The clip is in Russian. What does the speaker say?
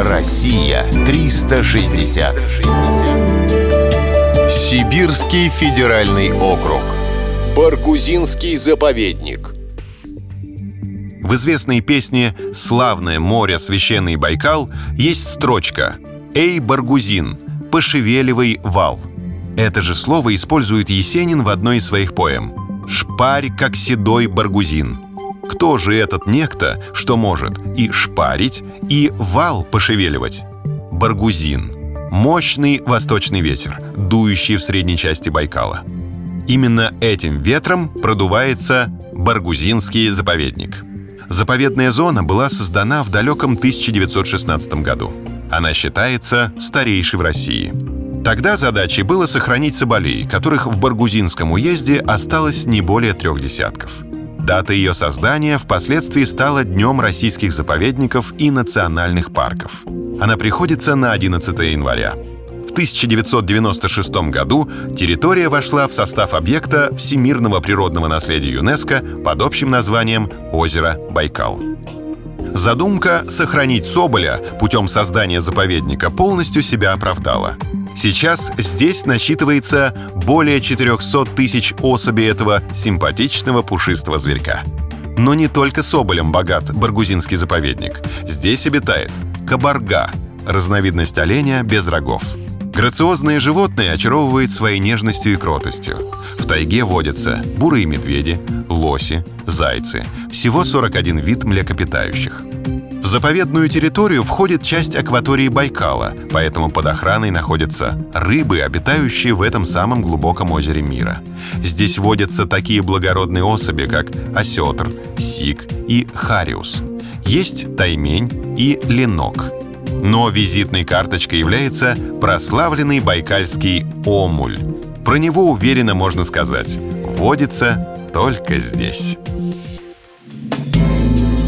Россия 360. Сибирский федеральный округ. Баргузинский заповедник. В известной песне «Славное море, священный Байкал» есть строчка «Эй, Баргузин, пошевеливай вал». Это же слово использует Есенин в одной из своих поэм «Шпарь, как седой Баргузин». Кто же этот некто, что может и шпарить, и вал пошевеливать? Баргузин. Мощный восточный ветер, дующий в средней части Байкала. Именно этим ветром продувается Баргузинский заповедник – Заповедная зона была создана в далеком 1916 году. Она считается старейшей в России. Тогда задачей было сохранить соболей, которых в Баргузинском уезде осталось не более трех десятков. Дата ее создания впоследствии стала Днем российских заповедников и национальных парков. Она приходится на 11 января. 1996 году территория вошла в состав объекта всемирного природного наследия ЮНЕСКо под общим названием «Озеро Байкал». Задумка сохранить Соболя путем создания заповедника полностью себя оправдала. Сейчас здесь насчитывается более 400 тысяч особей этого симпатичного пушистого зверька. Но не только Соболем богат Баргузинский заповедник. Здесь обитает кабарга – разновидность оленя без рогов – Грациозное животное очаровывает своей нежностью и кротостью. В тайге водятся бурые медведи, лоси, зайцы. Всего 41 вид млекопитающих. Заповедную территорию входит часть акватории Байкала, поэтому под охраной находятся рыбы, обитающие в этом самом глубоком озере мира. Здесь водятся такие благородные особи, как осетр, сик и хариус. Есть таймень и ленок – но визитной карточкой является прославленный байкальский омуль. Про него уверенно можно сказать «водится только здесь».